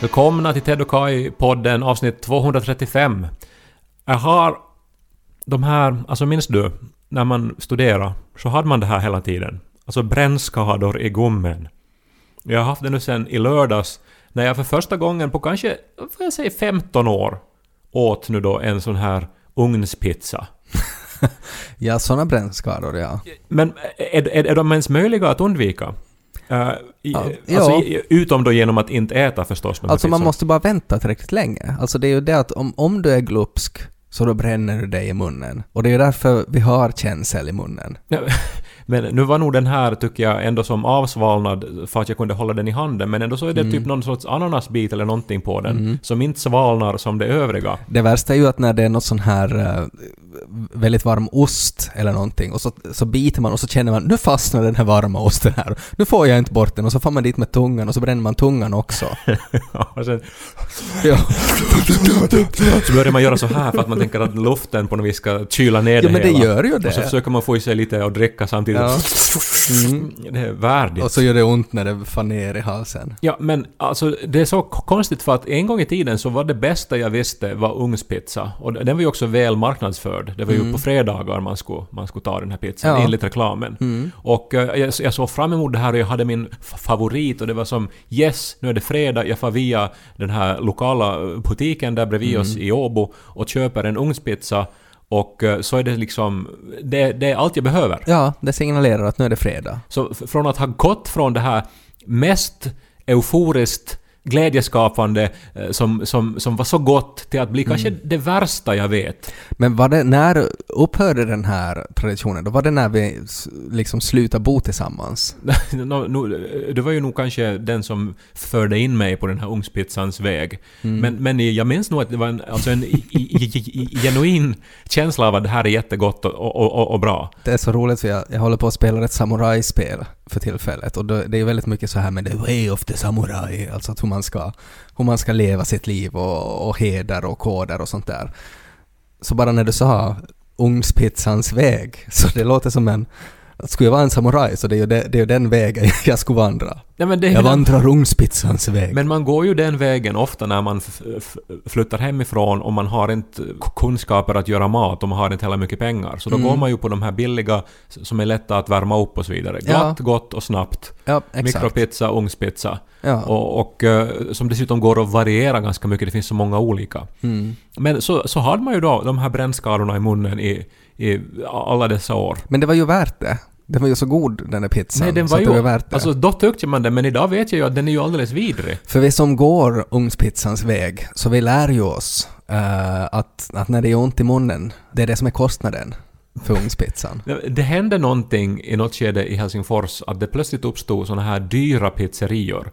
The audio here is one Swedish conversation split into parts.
Välkomna till Ted och Kai-podden avsnitt 235. Jag har de här, alltså minns du, när man studerade så hade man det här hela tiden. Alltså brännskador i gommen. Jag har haft det nu sen i lördags när jag för första gången på kanske, får jag säga 15 år, åt nu då en sån här ugnspizza. Ja, såna brännskador, ja. Men är, är, är de ens möjliga att undvika? Eh, i, Ja, alltså, ja. i, utom då genom att inte äta förstås. Alltså man måste bara vänta tillräckligt länge. Alltså det är ju det att om, om du är glupsk så då bränner du dig i munnen. Och det är ju därför vi har känsel i munnen. Ja, Men nu var nog den här, tycker jag, ändå som avsvalnad för att jag kunde hålla den i handen. Men ändå så är det typ någon sorts ananasbit eller någonting på den som inte svalnar som det övriga. Det värsta är ju att när det är något sån här eh, väldigt varm ost eller någonting och så, så biter man och så känner man nu fastnar den här varma osten här. Nu får jag inte bort den och så får man dit med tungan och så bränner man tungan också. sen ja. så börjar man göra så här för att man tänker att luften på något vis ska kyla ner ja det men det hela. gör ju Och så det. försöker man få i sig lite och dricka samtidigt. Ja. Det är värdigt. Och så gör det ont när det far ner i halsen. Ja, men alltså det är så konstigt för att en gång i tiden så var det bästa jag visste var ugnspizza. Och den var ju också väl marknadsförd. Det var ju på fredagar man skulle, man skulle ta den här pizzan, Ja. enligt reklamen. Och eh, jag, jag såg fram emot det här och jag hade min favorit och det var som yes, nu är det fredag, jag får via den här lokala butiken där bredvid oss i Åbo och köper en ugnspizza och eh, så är det liksom, det, det är allt jag behöver. Ja, det signalerar att nu är det fredag. Så från att ha gått från det här mest euforiskt glädjeskapande eh, som, som, som var så gott till att bli kanske det värsta jag vet. Men var det, när upphörde den här traditionen? Då var det när vi liksom slutade bo tillsammans? Det var ju nog kanske den som förde in mig på den här ugnspizzans väg. Men, men jag minns nog att det var en, alltså en i, i, i, i, genuin känsla av att det här är jättegott och, och, och, och bra. Det är så roligt för jag, jag håller på att spela ett samurajspel för tillfället och det är väldigt mycket så här med the way of the samurai, alltså att hur man ska, hur man ska leva sitt liv och, och heder och koder och sånt där. Så bara när du sa ugnspizzans väg, så det låter som en skulle jag vara en samuraj så det är ju, det, det är ju den vägen jag skulle vandra. Nej, men det Jag vandrar ugnspizzans väg. Men man går ju den vägen ofta när man flyttar hemifrån och man har inte kunskaper att göra mat och man har inte heller mycket pengar. Så då Mm. går man ju på de här billiga som är lätta att värma upp och så vidare. Ja. Glatt, gott och snabbt. ja. Mikropizza, ugnspizza. Ja. Och, och eh, som dessutom går att variera ganska mycket, det finns så många olika. Mm. Men så, så hade man ju då de här brännskadorna i munnen i, i alla dessa år. Men det var ju värt det. Den var ju så god den där pizzan. Nej, den så var att ju... det var värt det. Alltså då tyckte man det, men idag vet jag ju att den är ju alldeles vidrig. För vi som går ugnspizzans väg, så vi lär ju oss eh, att, att när det är ont i munnen, det är det som är kostnaden ugnspizzan. Det, hände någonting i något skede i Helsingfors att det plötsligt uppstod såna här dyra pizzerior.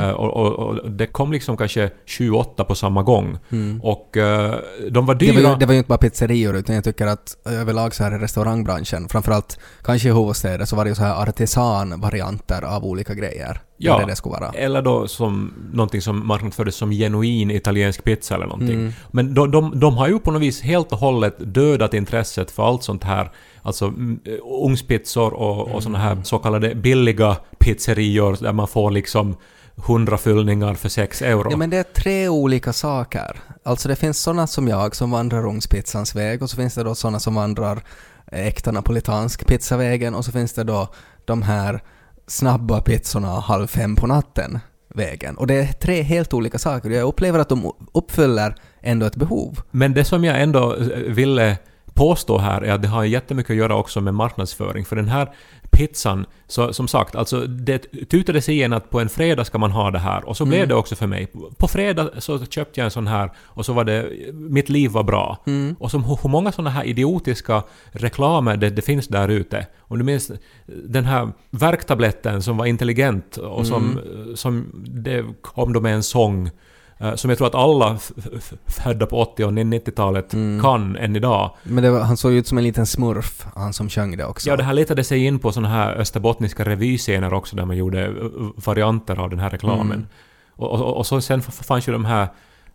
Eh, och, och, och det kom liksom kanske 7-8 på samma gång. Och eh, de var Det var, dyra. ju, det var ju inte bara pizzerior, utan jag tycker att överlag så här i restaurangbranschen, framförallt kanske i huvudstäder, så var det ju så här artisanvarianter av olika grejer. Ja. det det skulle vara. Eller då som någonting som marknadsfördes som genuin italiensk pizza eller någonting. Mm. Men de, de, de har ju på något vis helt och hållet dödat intresset för allt sånt här. Alltså mm, eh, ugnspizzor och, och såna här så kallade billiga pizzerior där man får liksom 100 fyllningar för 6 euro. Ja men det är tre olika saker. Alltså det finns sådana som jag som vandrar ugnspizzans väg och så finns det då sådana som vandrar äkta napolitansk pizzavägen och så finns det då de här snabba pizzorna halv fem på natten vägen. Och det är tre helt olika saker. Jag upplever att de uppfyller ändå ett behov. Men det som jag ändå eh, ville påstå här är att det har jättemycket att göra också med marknadsföring. För den här pizzan, så, som sagt, alltså det tutades igen att på en fredag ska man ha det här. Och så blev det också för mig. På fredag så köpte jag en sån här och så var det... Mitt liv var bra. Och som hur många såna här idiotiska reklamer det, det finns där ute. Om du minns den här värktabletten som var intelligent och som, som det kom då med en sång som jag tror att alla födda på 80 och 90-talet kan än idag. Men var, han såg ju ut som en liten smurf, han som sjöng det också. Ja, det här letade sig in på såna här österbottniska revyscener också där man gjorde uh, varianter av den här reklamen. Och, och, och så sen fanns ju de här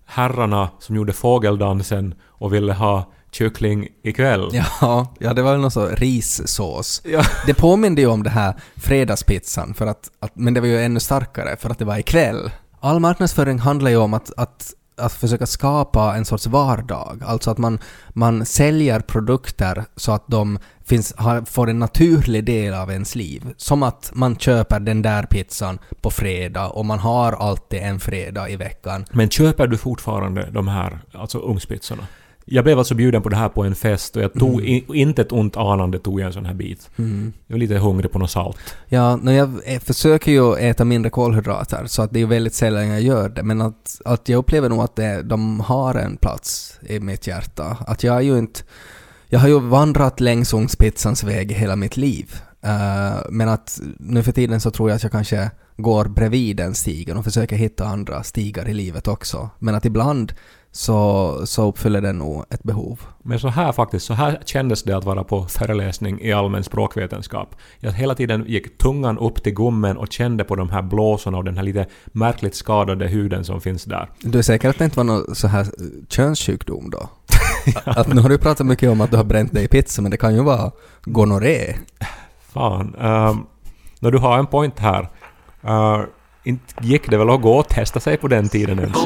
herrarna som gjorde fågeldansen och ville ha kyckling ikväll. Ja, ja, det var väl någon sån rissås. Ja. Det påminde ju om det här fredagspizzan, för att, att, men det var ju ännu starkare för att det var ikväll. All marknadsföring handlar ju om att, att, att försöka skapa en sorts vardag, alltså att man, man säljer produkter så att de finns, har, får en naturlig del av ens liv. Som att man köper den där pizzan på fredag och man har alltid en fredag i veckan. Men köper du fortfarande de här, alltså ugnspizzorna? Jag blev alltså bjuden på det här på en fest och jag tog i, inte ett ont anande tog jag en sån här bit. Jag var lite hungrig på något salt. Ja, när jag eh, försöker ju äta mindre kolhydrater så att det är väldigt sällan jag gör det men att, att jag upplever nog att det, de har en plats i mitt hjärta. Att jag är ju inte... Jag har ju vandrat längs ugnspizzans väg hela mitt liv. Eh, men att nu för tiden så tror jag att jag kanske går bredvid den stigen och försöker hitta andra stigar i livet också. Men att ibland så, så uppfyller den nog ett behov. Men så här faktiskt, så här kändes det att vara på föreläsning i allmän språkvetenskap. Jag hela tiden gick tungan upp till gommen och kände på de här blåsorna och den här lite märkligt skadade huden som finns där. Du är säker att det inte var någon så här könssjukdom då? att nu har du pratat mycket om att du har bränt dig i pizza, men det kan ju vara gonorré. Fan. Um, när du har en point här. Uh, inte gick det väl att gå och testa sig på den tiden ens?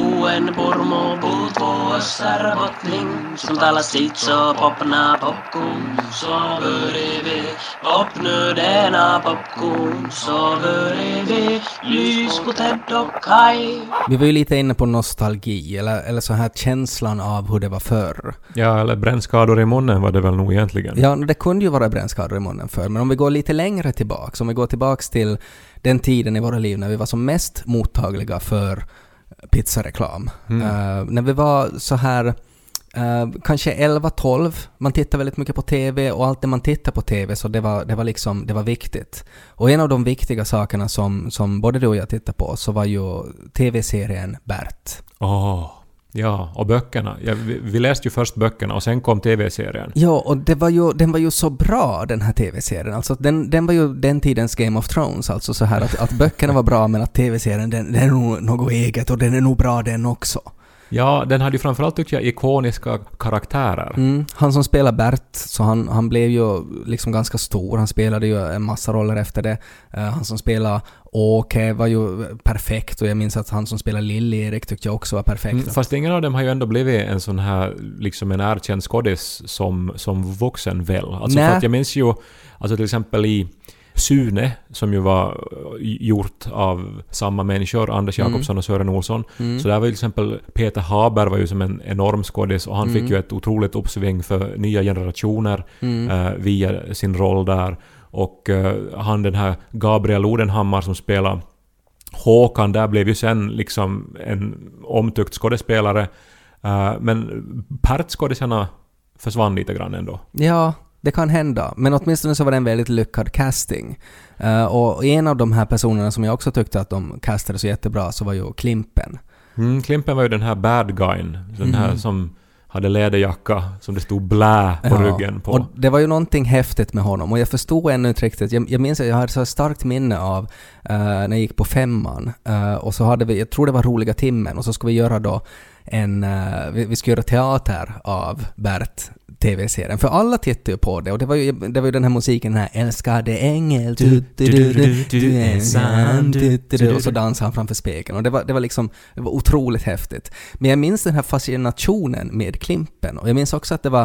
Puut vuossar bottling Som talar sitt så popna popcorn Så börjar vi Popnu denna popcorn Så börjar vi Lys på Ted och Kai Vi var ju lite inne på nostalgi, eller, eller så här känslan av hur det var förr. Ja, eller brännskador i munnen var det väl nog egentligen. Ja, det kunde ju vara brännskador i munnen förr, men om vi går lite längre tillbaks, om vi går tillbaks till den tiden i våra liv när vi var som mest mottagliga för pizzareklam. Eh, när vi var så här eh, kanske 11-12, man tittade väldigt mycket på TV och allt det man tittade på TV så det var, det var liksom, det var viktigt. Och en av de viktiga sakerna som, som både du och jag tittade på så var ju TV-serien Bert. Åh, ja, och böckerna. Ja, vi, vi läste ju först böckerna och sen kom TV-serien. Ja, och det var ju, den var ju så bra den här TV-serien. Alltså den, den var ju den tidens Game of Thrones, alltså så här att, att böckerna var bra men att TV-serien den, den är nog något eget och den är nog bra den också. Ja, den hade ju framförallt tycker jag ikoniska karaktärer. Mm. Han som spelar Bert, så han, han blev ju liksom ganska stor. Han spelade ju en massa roller efter det. Eh, han som spelar Åke var ju perfekt och jag minns att han som spelar Lill-Erik tyckte jag också var perfekt. Mm, fast ingen av dem har ju ändå blivit en sån här, liksom en erkänd skådis som, som vuxen väl. Alltså Nej. för att jag minns ju, alltså till exempel i Sune, som ju var eh, gjort av samma människor, Anders Jakobsson och Sören Olsson. Så där var ju till exempel Peter Haber var ju som en enorm skådis och han fick ju ett otroligt uppsving för nya generationer eh, via sin roll där. Och eh, han den här Gabriel Odenhammar som spelar Håkan där blev ju sen liksom en omtyckt skådespelare. Eh, men Pert-skådisarna försvann lite grann ändå. Ja, det kan hända. Men åtminstone så var det en väldigt lyckad casting. Eh, och en av de här personerna som jag också tyckte att de castade så jättebra så var ju Klimpen. Mm, Klimpen var ju den här bad guyn. Den här som hade läderjacka som det stod blä på Ja, ryggen på. Och det var ju någonting häftigt med honom och jag förstod ännu inte riktigt. Jag, jag minns att jag hade så starkt minne av eh, när jag gick på femman eh, och så hade vi, jag tror det var roliga timmen och så skulle vi göra då en, eh, vi, vi skulle göra teater av Bert TV-serien. För alla tittade ju på det och det var ju, det var ju den här musiken, den här ”Älskade ängel, du, du, du, du, du är sann, du, du, du”, och så dansade han framför spegeln och det var, det var liksom, det var otroligt häftigt. Men jag minns den här fascinationen med Klimpen och jag minns också att det var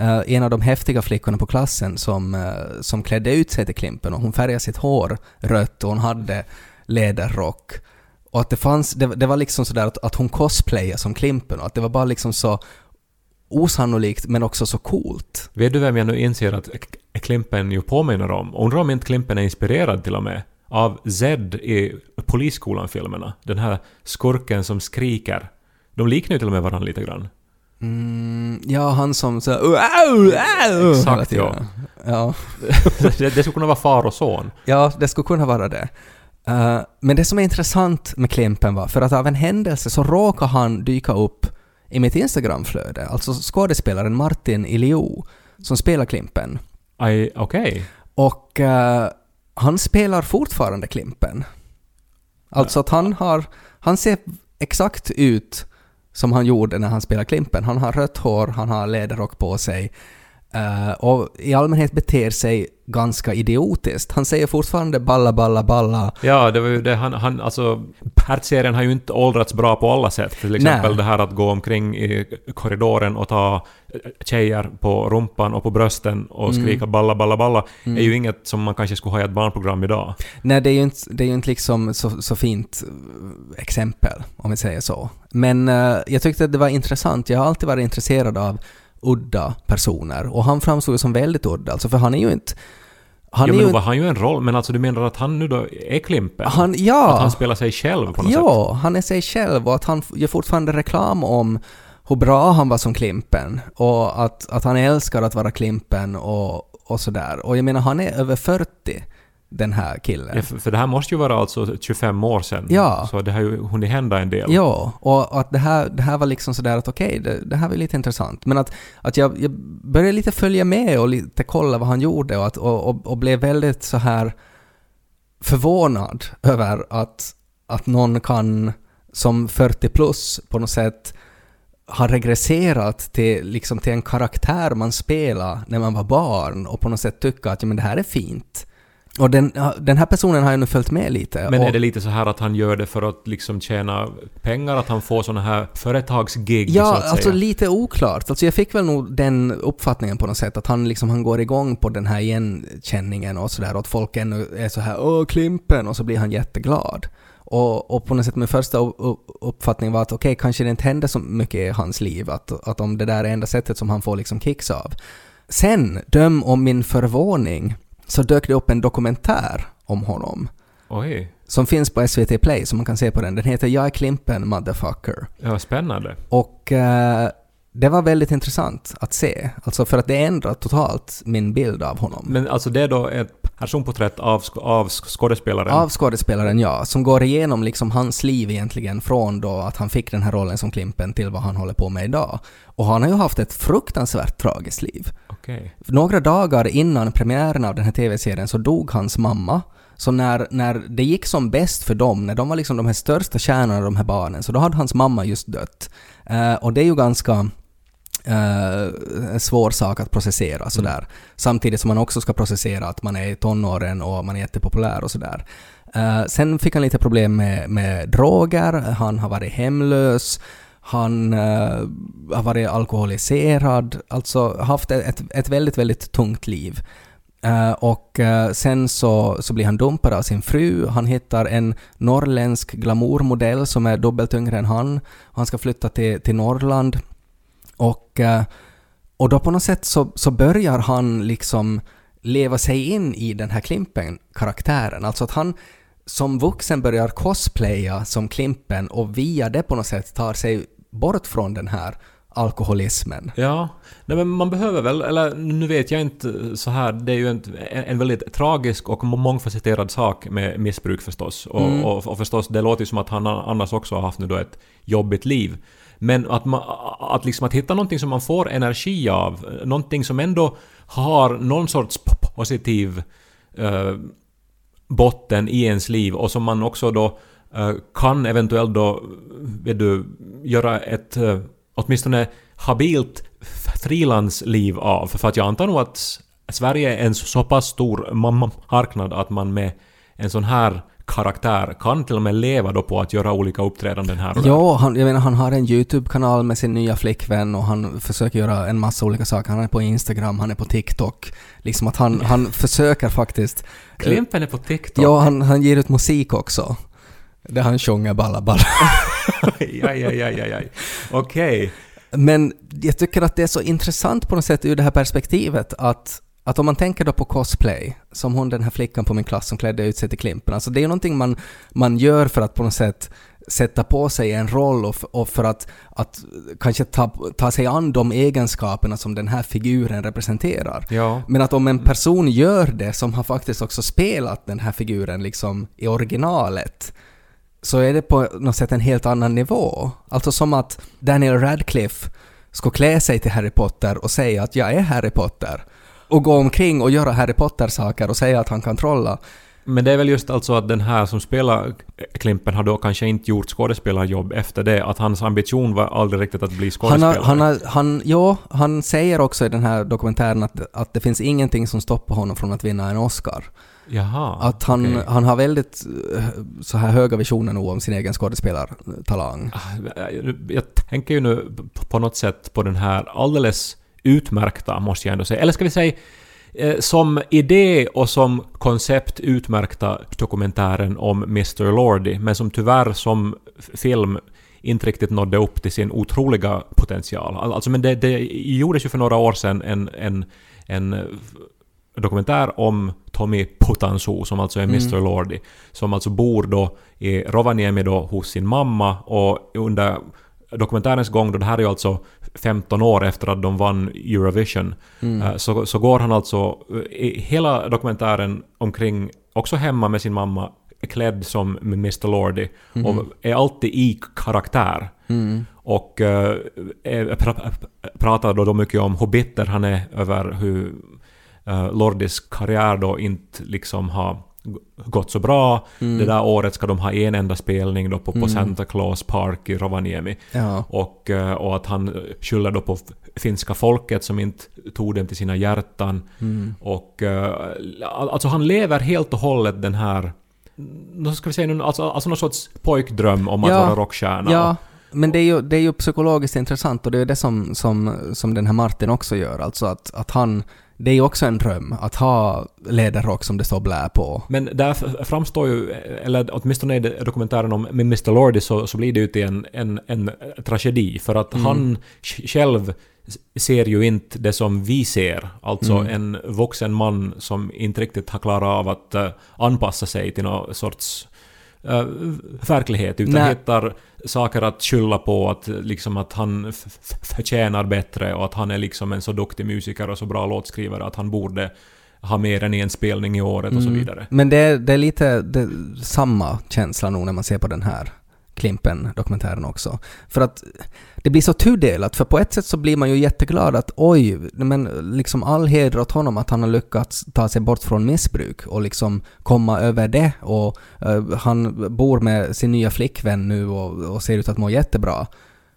uh, en av de häftiga flickorna på klassen som, uh, som klädde ut sig till Klimpen och hon färgade sitt hår rött och hon hade läderrock. Och att det fanns, det, det var liksom sådär att, att hon cosplayade som Klimpen och att det var bara liksom så osannolikt men också så coolt. Vet du vem jag nu inser att Klimpen ju påminner om? Undrar om inte Klimpen är inspirerad till och med av Zed i Polisskolan-filmerna. Den här skurken som skriker. De liknar ju till och med varandra lite grann. Mm, ja, han som så "Au, au, au", Exakt, tiden. ja. det, det skulle kunna vara far och son. Ja, det skulle kunna vara det. Eh, men det som är intressant med Klimpen var, för att av en händelse så råkade han dyka upp i mitt Instagramflöde, alltså skådespelaren Martin Iliou, som spelar Klimpen. Okej. Och eh, han spelar fortfarande Klimpen. Alltså att han har, han ser exakt ut som han gjorde när han spelade Klimpen. Han har rött hår, han har läderrock på sig eh, och i allmänhet beter sig ganska idiotiskt. Han säger fortfarande balla, balla, balla. Ja, det var ju det han, han alltså... Pert-serien har ju inte åldrats bra på alla sätt. Till exempel Nej. det här att gå omkring i korridoren och ta eh, tjejer på rumpan och på brösten och Mm. skrika balla, balla, balla är ju inget som man kanske skulle ha i ett barnprogram idag. Nej, det är ju inte, det är ju inte liksom så, så fint eh, exempel, om vi säger så. Men eh, jag tyckte att det var intressant. Jag har alltid varit intresserad av udda personer och han framstod ju som väldigt udda, alltså för han är ju inte... Han ja, men då var han ju en roll, men alltså du menar att han nu då är Klimpen? Han, ja! Att han spelar sig själv på något sätt? Ja, han är sig själv och att han gör fortfarande reklam om hur bra han var som Klimpen och att, att han älskar att vara Klimpen och, och sådär. Och jag menar, han är över 40, den här killen. Ja, för, för det här måste ju vara alltså 25 år sedan. Ja. Så det har ju hunnit hända en del. Ja, och att det här, det här var liksom sådär att okej, det, det här var lite intressant. Men att, att jag, jag började lite följa med och lite kolla vad han gjorde och, att, och, och, och blev väldigt så här förvånad över att, att någon kan som 40 plus på något sätt har regresserat till, liksom till en karaktär man spelade när man var barn och på något sätt tycka att ja, men det här är fint. Och den, den här personen har ju nu följt med lite. Men är det lite så här att han gör det för att liksom tjäna pengar? Att han får såna här företagsgig så Ja, att alltså säga? lite oklart. Alltså jag fick väl nog den uppfattningen på något sätt att han liksom han går igång på den här igenkänningen och sådär och att folk ännu är så här åh Klimpen och så blir han jätteglad. Och, och på något sätt min första uppfattning var att okej, kanske det inte händer så mycket i hans liv, att, att om det där är enda sättet som han får liksom kicks av. Sen, döm om min förvåning, så dök det upp en dokumentär om honom Oj. som finns på SVT Play, så man kan se på den. Den heter Jag är Klimpen motherfucker. Ja, spännande. Och eh, det var väldigt intressant att se, alltså för att det ändrar totalt min bild av honom. Men alltså det är då ett personporträtt av, av sk- skådespelaren? Av skådespelaren, ja, som går igenom liksom hans liv egentligen från då att han fick den här rollen som Klimpen till vad han håller på med idag. Och han har ju haft ett fruktansvärt tragiskt liv. Okej. Några dagar innan premiären av den här TV-serien så dog hans mamma. Så när, när det gick som bäst för dem, när de var liksom de här största stjärnorna, de här barnen, så då hade hans mamma just dött. Eh, och det är ju ganska en svår sak att processera sådär. Samtidigt som man också ska processera att man är i tonåren och man är jättepopulär och sådär. Eh, sen fick han lite problem med, med droger, han har varit hemlös, han eh, har varit alkoholiserad, alltså haft ett, ett väldigt, väldigt tungt liv. Eh, och eh, sen så, så blir han dumpad av sin fru, han hittar en norrländsk glamourmodell som är dubbelt yngre än han, han ska flytta till, till Norrland. Och, eh, och då på något sätt så, så börjar han liksom leva sig in i den här Klimpen-karaktären. Alltså att han som vuxen börjar cosplaya som Klimpen och via det på något sätt tar sig bort från den här alkoholismen. Ja, nej men man behöver väl, eller nu vet jag inte så här, det är ju en, en väldigt tragisk och mångfacetterad sak med missbruk förstås. Och, Mm. och, och förstås, det låter ju som att han annars också har haft nu då ett jobbigt liv. Men att, man, att, liksom att hitta någonting som man får energi av, någonting som ändå har någon sorts positiv eh, botten i ens liv och som man också då eh, kan eventuellt då, vet du, göra ett eh, åtminstone habilt frilansliv av. För att jag antar nog att Sverige är en så pass stor marknad att man med en sån här karaktär kan till och med leva då på att göra olika uppträdanden här och där. Ja, han, jag menar han har en YouTube-kanal med sin nya flickvän och han försöker göra en massa olika saker. Han är på Instagram, han är på TikTok. Liksom att han, han försöker faktiskt... Klimpen är på TikTok. Ja, han, han ger ut musik också. Där han sjunger balla balla. aj, aj, aj, aj, aj. Okej. Men jag tycker att det är så intressant på något sätt ur det här perspektivet att, att om man tänker då på cosplay, som hon den här flickan på min klass som klädde ut sig till Klimpen, alltså det är ju någonting man, man gör för att på något sätt sätta på sig en roll och, och för att, att kanske ta, ta sig an de egenskaperna som den här figuren representerar. Ja. Men att om en person gör det som har faktiskt också spelat den här figuren liksom i originalet, så är det på något sätt en helt annan nivå. Alltså som att Daniel Radcliffe ska klä sig till Harry Potter och säga att jag är Harry Potter. Och gå omkring och göra Harry Potter-saker och säga att han kan trolla. Men det är väl just alltså att den här som spelar Klimpen har då kanske inte gjort skådespelarjobb efter det, att hans ambition var aldrig riktigt att bli Han, skådespelare. har, han, har, han, ja, han säger också i den här dokumentären att, att det finns ingenting som stoppar honom från att vinna en Oscar. Jaha. Att han, okej. han har väldigt eh, så här höga visioner nog om sin egen skådespelartalang. Jag tänker ju nu på något sätt på den här alldeles utmärkta, måste jag ändå säga, eller ska vi säga eh, som idé och som koncept utmärkta dokumentären om Mr. Lordy, men som tyvärr som film inte riktigt nådde upp till sin otroliga potential. Al- Alltså, men det, det gjordes ju för några år sedan en, en, en eh, dokumentär om Tommy Putansu, som alltså är Mr. Lordy, som alltså bor då i Rovaniemi då hos sin mamma och under dokumentärens gång, då det här är ju alltså 15 år efter att de vann Eurovision, eh, så, så går han alltså eh, hela dokumentären omkring, också hemma med sin mamma, klädd som Mr. Lordy och är alltid i karaktär. Och eh, är- pra, pratar då, då mycket om hur bitter han är över hur uh, Lordis karriär då inte liksom har gått så bra. Det där året ska de ha en enda spelning då på, på Santa Claus Park i Rovaniemi. Ja. Och, eh, och att han skyller då på finska folket som inte tog dem till sina hjärtan. Och eh, al- alltså han lever helt och hållet den här nu ska vi säga, alltså, alltså någon sorts pojkdröm om att Ja. vara rockstjärna. Ja, men det är, ju, det är ju psykologiskt intressant och det är det som, som, som den här Martin också gör. Alltså att, att han... Det är ju också en dröm att ha läderrock som det står blä på. Men där framstår ju, eller åtminstone i dokumentären om Mr. Lordy så, så blir det ju till en, en, en tragedi. För att han sj- själv ser ju inte det som vi ser. Alltså en vuxen man som inte riktigt har klarat av att eh, anpassa sig till någon sorts eh, verklighet. Utan Nej. hittar saker att skylla på, att, liksom att han förtjänar bättre och att han är liksom en så duktig musiker och så bra låtskrivare att han borde ha mer än en spelning i året och så vidare. Men det är, det är lite det, samma känsla nog när man ser på den här Klimpen-dokumentären också. För att det blir så tudelat, för på ett sätt så blir man ju jätteglad att oj, men liksom all heder åt honom att han har lyckats ta sig bort från missbruk och liksom komma över det och uh, han bor med sin nya flickvän nu och, och ser ut att må jättebra.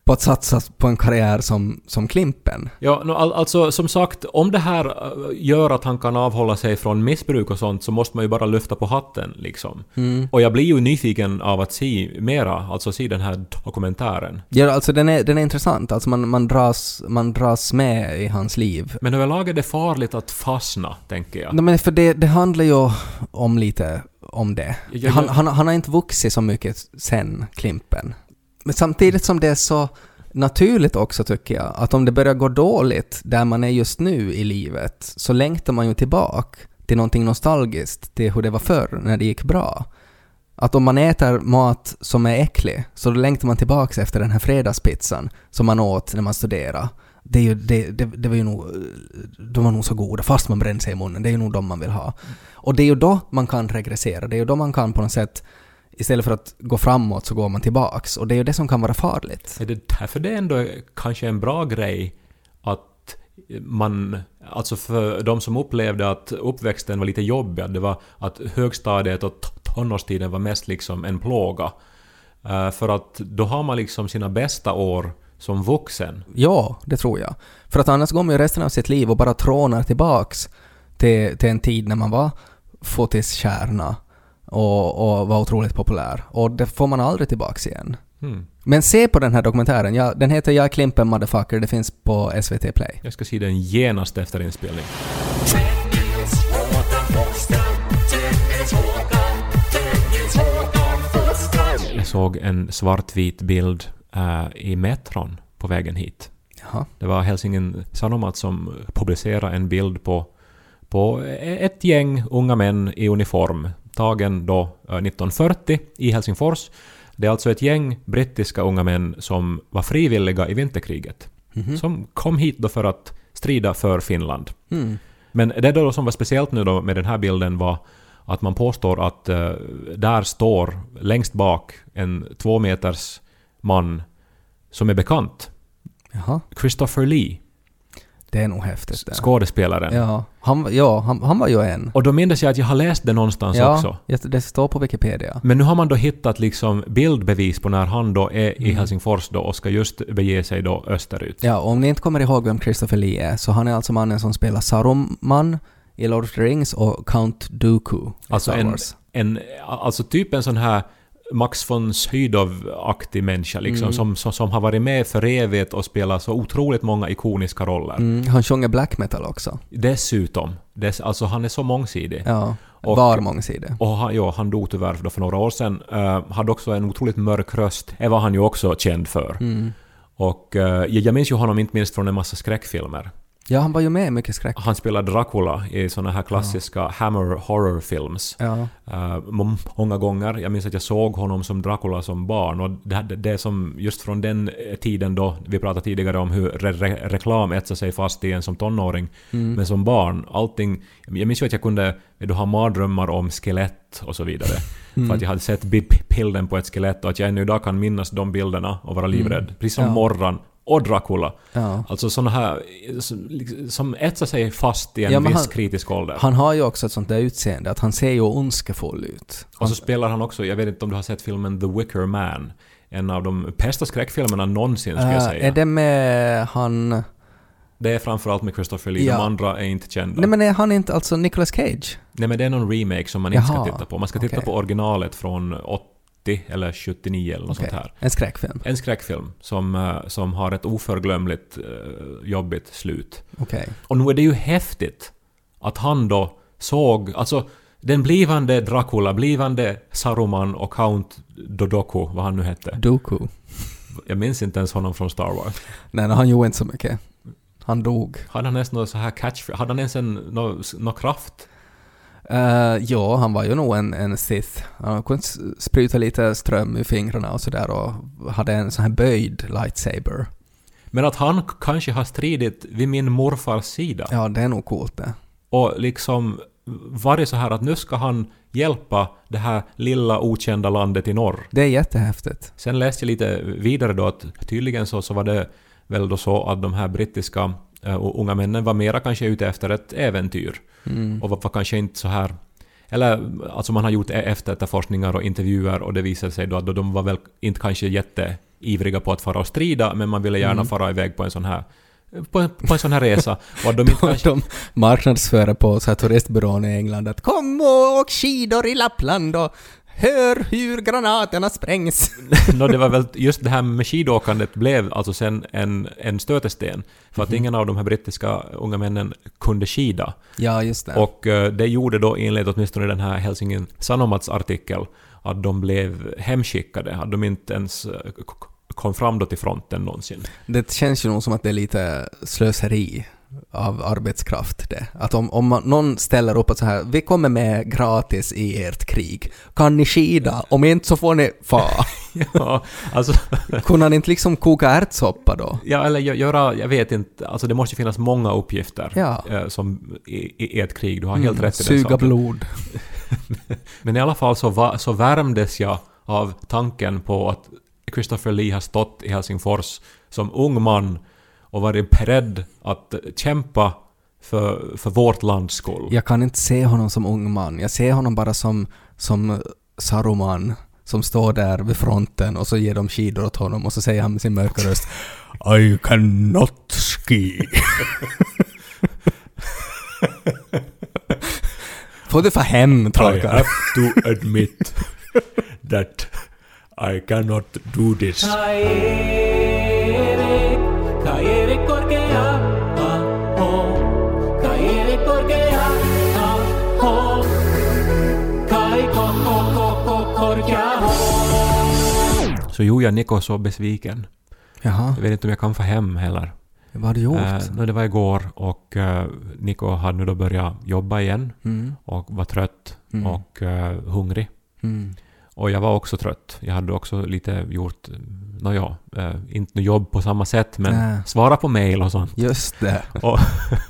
På att satsa på en karriär som, som Klimpen. Ja, no, all, alltså som sagt, om det här äh, gör att han kan avhålla sig från missbruk och sånt så måste man ju bara lyfta på hatten liksom. Och jag blir ju nyfiken av att se mera, alltså se den här dokumentären. Ja, alltså den är, den är intressant, alltså man, man, dras, man dras med i hans liv. Men överlag är det farligt att fastna, tänker jag. Nej, men för det, det handlar ju om lite om det. Han, han, han har inte vuxit så mycket sen Klimpen. Men samtidigt som det är så naturligt också tycker jag, att om det börjar gå dåligt där man är just nu i livet, så längtar man ju tillbaka till någonting nostalgiskt, till hur det var förr, när det gick bra. Att om man äter mat som är äcklig, så då längtar man tillbaka efter den här fredagspizzan som man åt när man studerade. Det, är ju, det, det, det var ju nog, de var nog så goda, fast man brände sig i munnen. Det är ju nog de man vill ha. Och det är ju då man kan regressera, det är ju då man kan på något sätt, istället för att gå framåt så går man tillbaks. Och det är ju det som kan vara farligt. Är det därför det ändå är kanske en bra grej att man, alltså för de som upplevde att uppväxten var lite jobbig, att det var att högstadiet och tonårstiden var mest liksom en plåga. Eh, för att då har man liksom sina bästa år som vuxen. Ja, det tror jag. För att annars går man ju resten av sitt liv och bara trånar tillbaks till, till en tid när man var fotiskärna och, och var otroligt populär. Och det får man aldrig tillbaks igen. Hmm. Men se på den här dokumentären. Ja, den heter Jag är Klimpen Motherfucker. Det finns på SVT Play. Jag ska se den genast efter inspelning. Jag såg en svartvit bild eh, i metron på vägen hit. Jaha. Det var Helsingin Sanomat som publicerade en bild på, på ett gäng unga män i uniform, tagen då eh, 1940 i Helsingfors. Det är alltså ett gäng brittiska unga män som var frivilliga i vinterkriget. Som kom hit då för att strida för Finland. Mm. Men det då som var speciellt nu då med den här bilden var att man påstår att eh, där står längst bak en två meters man som är bekant. Jaha. Christopher Lee, Det är nog häftigt det. skådespelaren. Ja, han, var- ja han, han var ju en. Och då minns jag att jag har läst det någonstans också. ja, det står på Wikipedia. Men nu har man då hittat liksom bildbevis på när han då är i Mm. Helsingfors då och ska just bege sig då österut. Ja, om ni inte kommer ihåg vem Christopher Lee är, så han är alltså mannen som spelar Saruman i Lord of the Rings och Count Dooku i Alltså Star en, Wars. en, alltså typ en sån här Max von Sydow-aktig människa liksom, Mm. som, som, som har varit med för evigt och spelat så otroligt många ikoniska roller. Mm, han sjunger black metal också. Dessutom, dess, alltså han är så mångsidig. Ja, Och- var mångsidig. Och han, ja, han dog tyvärr för, för några år sedan. Uh, hade också en otroligt mörk röst. Det var han ju också känd för. Mm. Och jag jag minns ju honom inte minst från en massa skräckfilmer. Ja, han var ju med i mycket skräck. Han spelade Dracula i såna här klassiska Hammer Horror Films. Ja. Uh, många gånger. Jag minns att jag såg honom som Dracula som barn och det, det, som just från den eh, tiden då, vi pratade tidigare om hur re, re, reklam etsar sig fast i en som tonåring, Mm. men som barn, allting... Jag minns ju att jag kunde du, ha mardrömmar om skelett och så vidare. Mm. För att jag hade sett bi- bilden på ett skelett och att jag ännu idag kan minnas de bilderna och vara livrädd. Precis som Mm. Ja. Morran och Dracula. Ja. Alltså såna här som, liksom- som etsar sig fast i en Ja, viss han- kritisk ålder. Han har ju också ett sånt där utseende, att han ser ju ondskefull ut. Och så spelar han också, jag vet inte om du har sett filmen The Wicker Man. En av de bästa skräckfilmerna någonsin skulle jag Äh, säga. är det med han... Det är framförallt med Christopher Lee, Ja. de andra är inte kända. Nej men är han inte alltså Nicolas Cage? Nej men det är någon remake som man inte ska Jaha, titta på. Man ska titta okej. på originalet från 80 eller 79 eller något Okej. sånt här. En skräckfilm? En skräckfilm som, eh, som har ett oförglömligt eh, jobbigt slut. Okej. Och nu är det ju häftigt att han då såg, alltså den blivande Dracula, blivande Saruman och Count Dodoku, vad han nu hette. Dooku. Jag minns inte ens honom från Star Wars. Nej, han gjorde inte så mycket. Han dog. Hade han ens någon så här catch... Hade han ens en nå nå kraft? Uh, ja, han var ju nog en, en Sith. Han kunde spruta lite ström ur fingrarna och sådär och hade en sån här böjd lightsaber. Men att han kanske har stridit vid min morfars sida. Ja, det är nog coolt det. Och liksom varit så här att nu ska han hjälpa det här lilla okända landet i norr. Det är jättehäftigt. Sen läste jag lite vidare då att tydligen så, så var det väl då så att de här brittiska uh, unga männen var mera kanske ute efter ett äventyr. Mm. Och var, kanske inte så här... Eller alltså man har gjort e- efterforskningar och intervjuer och det visade sig då att de var väl inte kanske jätteivriga på att fara och strida men man ville gärna Mm. fara iväg på en sån här på en, på en sån här resa. Och de inte kanske, De marknadsför på så här turistbyrån i England att kom och åk skidor i Lappland och hör hur granaterna sprängs. no, det var väl just det här med skidåkandet blev alltså sen en, en stötesten. För att ingen av de här brittiska unga männen kunde skida. Ja, just det. Och eh, det gjorde då enligt åtminstone den här Helsingin Sanomats artikel att de blev hemskickade, att de inte ens eh, kom fram då till fronten någonsin. Det känns ju nog som att det är lite slöseri av arbetskraft det. Att om, om man, någon ställer upp och så här, vi kommer med gratis i ert krig. Kan ni skida? Om inte så får ni fa. ja, alltså, Kunde han inte liksom koka ärtsoppa då? ja, eller gö- göra, jag vet inte, alltså det måste ju finnas många uppgifter Ja. eh, som i, i ett krig, du har helt rätt i Mm, Suga blod. Men i alla fall så, va, så värmdes jag av tanken på att Christopher Lee har stått i Helsingfors som ung man och varit beredd att kämpa för, för vårt lands skull. Jag kan inte se honom som ung man. Jag ser honom bara som, som Saruman som står där vid fronten och så ger de skidor åt honom och så säger han med sin mörka röst I cannot ski. Får du få hem trollkarl? to admit that I cannot do this. Så jo, jag Niko så besviken. Jaha. Jag vet inte om jag kan få hem heller. Vad har du gjort? Eh, nå, det var igår och eh, Niko hade nu då börjat jobba igen Mm. och var trött Mm. och eh, hungrig. Mm. Och jag var också trött. Jag hade också lite gjort, nåja, eh, inte något jobb på samma sätt men Nej. svara på mail och sånt. Just det. Och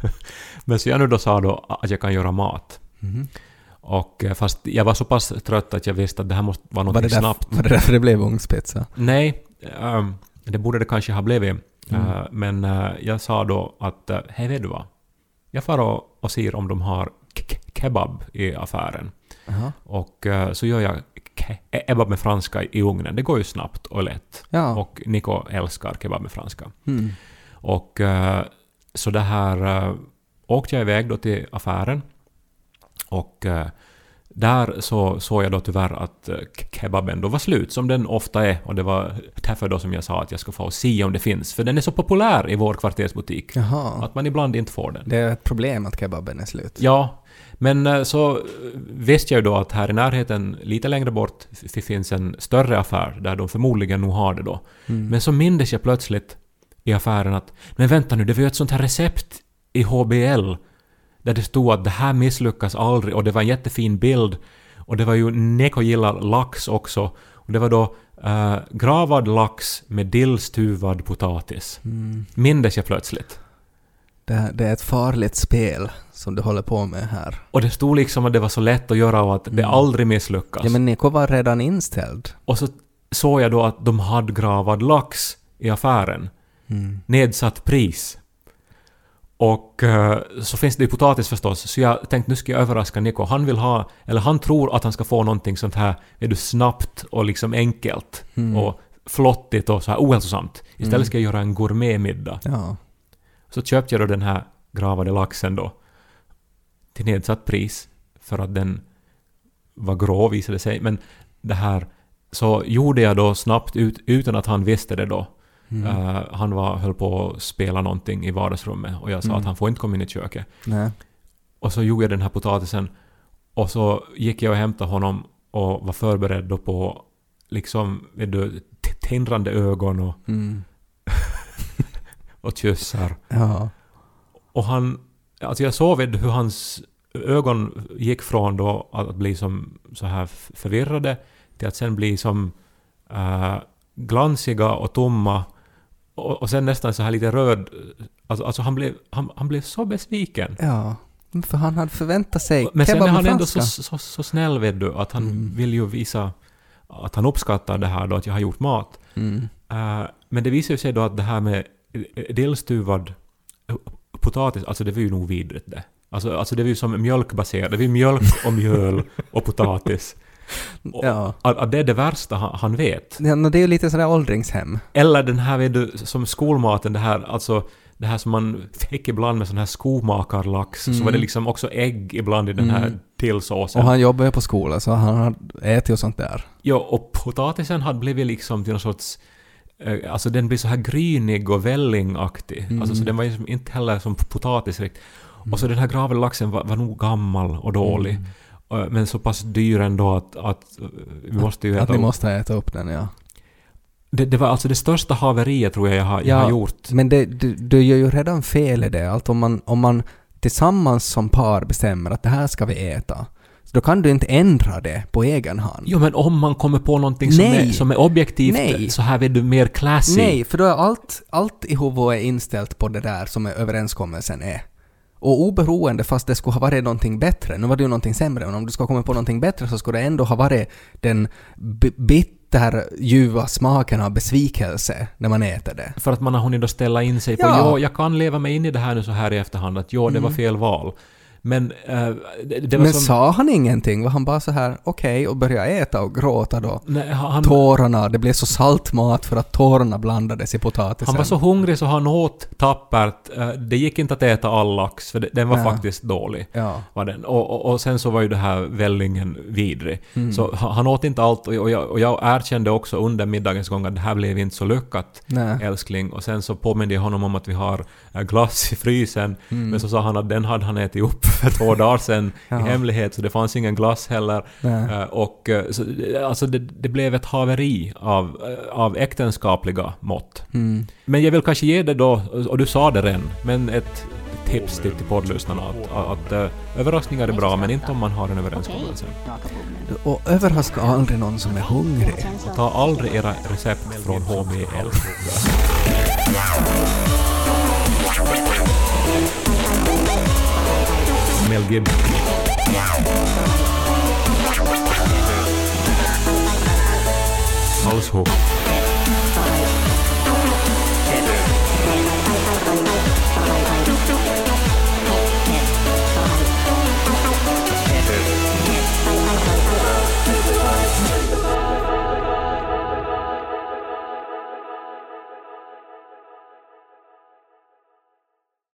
men så jag nu då sa då att jag kan göra mat. Mhm. Och eh, fast jag var så pass trött att jag visste att det här måste vara något Var där, snabbt. var det därför det blev ugnspizza? Nej, ehm, det borde det kanske ha blivit. Mm. Eh, men eh, jag sa då att uh, hej vet du vad? Jag far och, och ser om de har ke- kebab i affären. Jaha. Och eh, så gör jag kebab med franska i ugnen. Det går ju snabbt och lätt. Ja. Och Niko älskar kebab med franska. Mm. Och eh, så det här eh, åkte jag iväg då till affären. Och eh, där så såg jag då tyvärr att eh, ke- kebaben då var slut, som den ofta är. Och det var därför då som jag sa att jag ska få se om det finns. För den är så populär i vår kvartersbutik. Jaha. Att man ibland inte får den. Det är ett problem att kebaben är slut. Ja, men eh, så eh, visste jag ju då att här i närheten, lite längre bort, finns en större affär där de förmodligen nog har det då. Mm. Men så mindes jag plötsligt i affären att men vänta nu, det var ju ett sånt här recept i HBL där det stod att det här misslyckas aldrig och det var en jättefin bild och det var ju Neko gillar lax också och det var då eh, gravad lax med dillstuvad potatis. Mm. Mindes jag plötsligt. Det, det är ett farligt spel som du håller på med här. Och det stod liksom att det var så lätt att göra och att det Mm. aldrig misslyckas. Ja men Niko var redan inställd. Och så såg jag då att de hade gravad lax i affären. Mm. Nedsatt pris. Och eh, så finns det ju potatis förstås, så jag tänkte nu ska jag överraska Niko. Han vill ha, eller han tror att han ska få någonting sånt här, är du snabbt och liksom enkelt Mm. och flottigt och så här ohälsosamt. Istället Mm. ska jag göra en gourmetmiddag. Ja. Så köpte jag då den här gravade laxen då till nedsatt pris för att den var grå visade sig. Men det här så gjorde jag då snabbt ut, utan att han visste det då. Mm. Eh, han var, höll på att spela någonting i vardagsrummet och jag sa Mm. att han får inte komma in i köket. Nej. Och så gjorde jag den här potatisen och så gick jag och hämtade honom och var förberedd då på liksom, du, tindrande ögon och, Mm. och kyssar. Ja. Och han... Alltså jag såg du, hur hans ögon gick från då att bli som så här förvirrade till att sen bli som eh, glansiga och tomma och, och sen nästan så här lite röd. Alltså, alltså han, blev, han, han blev så besviken. Ja. För han hade förväntat sig Men sen är han ändå så, så, så snäll vet du att han Mm. vill ju visa att han uppskattar det här då att jag har gjort mat. Mm. Eh, men det visar ju sig då att det här med eh, dillstuvad potatis, alltså det var ju nog vidrigt det. Alltså, alltså det var ju som mjölkbaserat, det var ju mjölk och mjöl och potatis. Och Ja. Att, att det är det värsta han, han vet. ja men det är ju lite sådär åldringshem. Eller den här vet du, som skolmaten, det här alltså det här som man fick ibland med sån här skomakarlax, så Mm. var det liksom också ägg ibland i den här Mm. tillsåsen. Och han jobbar ju på skola så han har ätit och sånt där. Ja, och potatisen hade blivit liksom till någon sorts... eh, Alltså den blir så här grynig och vällingaktig. Mm. Alltså så den var ju som- inte heller som potatis riktigt. Och så den här gravade laxen var, var nog gammal och dålig. Mm. Eh, Men så pass dyr ändå att, att vi måste ju Att äta ni upp. måste äta upp den, ja. Det, det var alltså det största haveriet tror jag jag har, jag Ja, har gjort. Men det, du, du gör ju redan fel i det. Allt om man, om man tillsammans som par bestämmer att det här ska vi äta. Så då kan du inte ändra det på egen hand. Jo men om man kommer på någonting som Nej. är, som är objektivt Nej. så här är du mer classy. Nej, för då är allt, allt i huvudet inställt på det där som överenskommelsen är. Och oberoende fast det skulle ha varit någonting bättre, nu var det ju någonting sämre, men om du ska komma på någonting bättre så skulle det ändå ha varit den b- bitterljuva smaken av besvikelse när man äter det. För att man har hunnit ställa in sig på Ja. jo, jag kan leva mig in i det här nu så här i efterhand att jo, det var Mm. fel val. Men eh, det, var Men som... sa han ingenting? Var han bara så här okej och började äta och gråta då? Nej, han, Tårarna, det blev så salt mat för att tårarna blandades i potatisen. han var så hungrig så han åt tappert. Eh, Det gick inte att äta all lax för den var Ja. faktiskt dålig. Ja. Var den. Och, och, och sen så var ju det här vällingen vidrig. Mm. Så han, åt inte allt och jag, och, jag, erkände också under middagens gång att det här blev inte så lyckat Nej. älskling. Och sen så påminde jag honom om att vi har glass i frysen. Mm. Men så sa han att den hade han ätit upp för två dagar sedan i hemlighet så det fanns ingen glass heller. Eh, och eh, så, alltså det, det blev ett haveri av, eh, av äktenskapliga mått. Mm. Men jag vill kanske ge det då, och du sa det redan, men ett tips till, till poddlyssnarna att, att eh, överraskningar är bra men inte om man har en överenskommelse. Och överraska aldrig någon som är hungrig. Och ta aldrig era recept från HBL. Mel Gibson. Halshugg.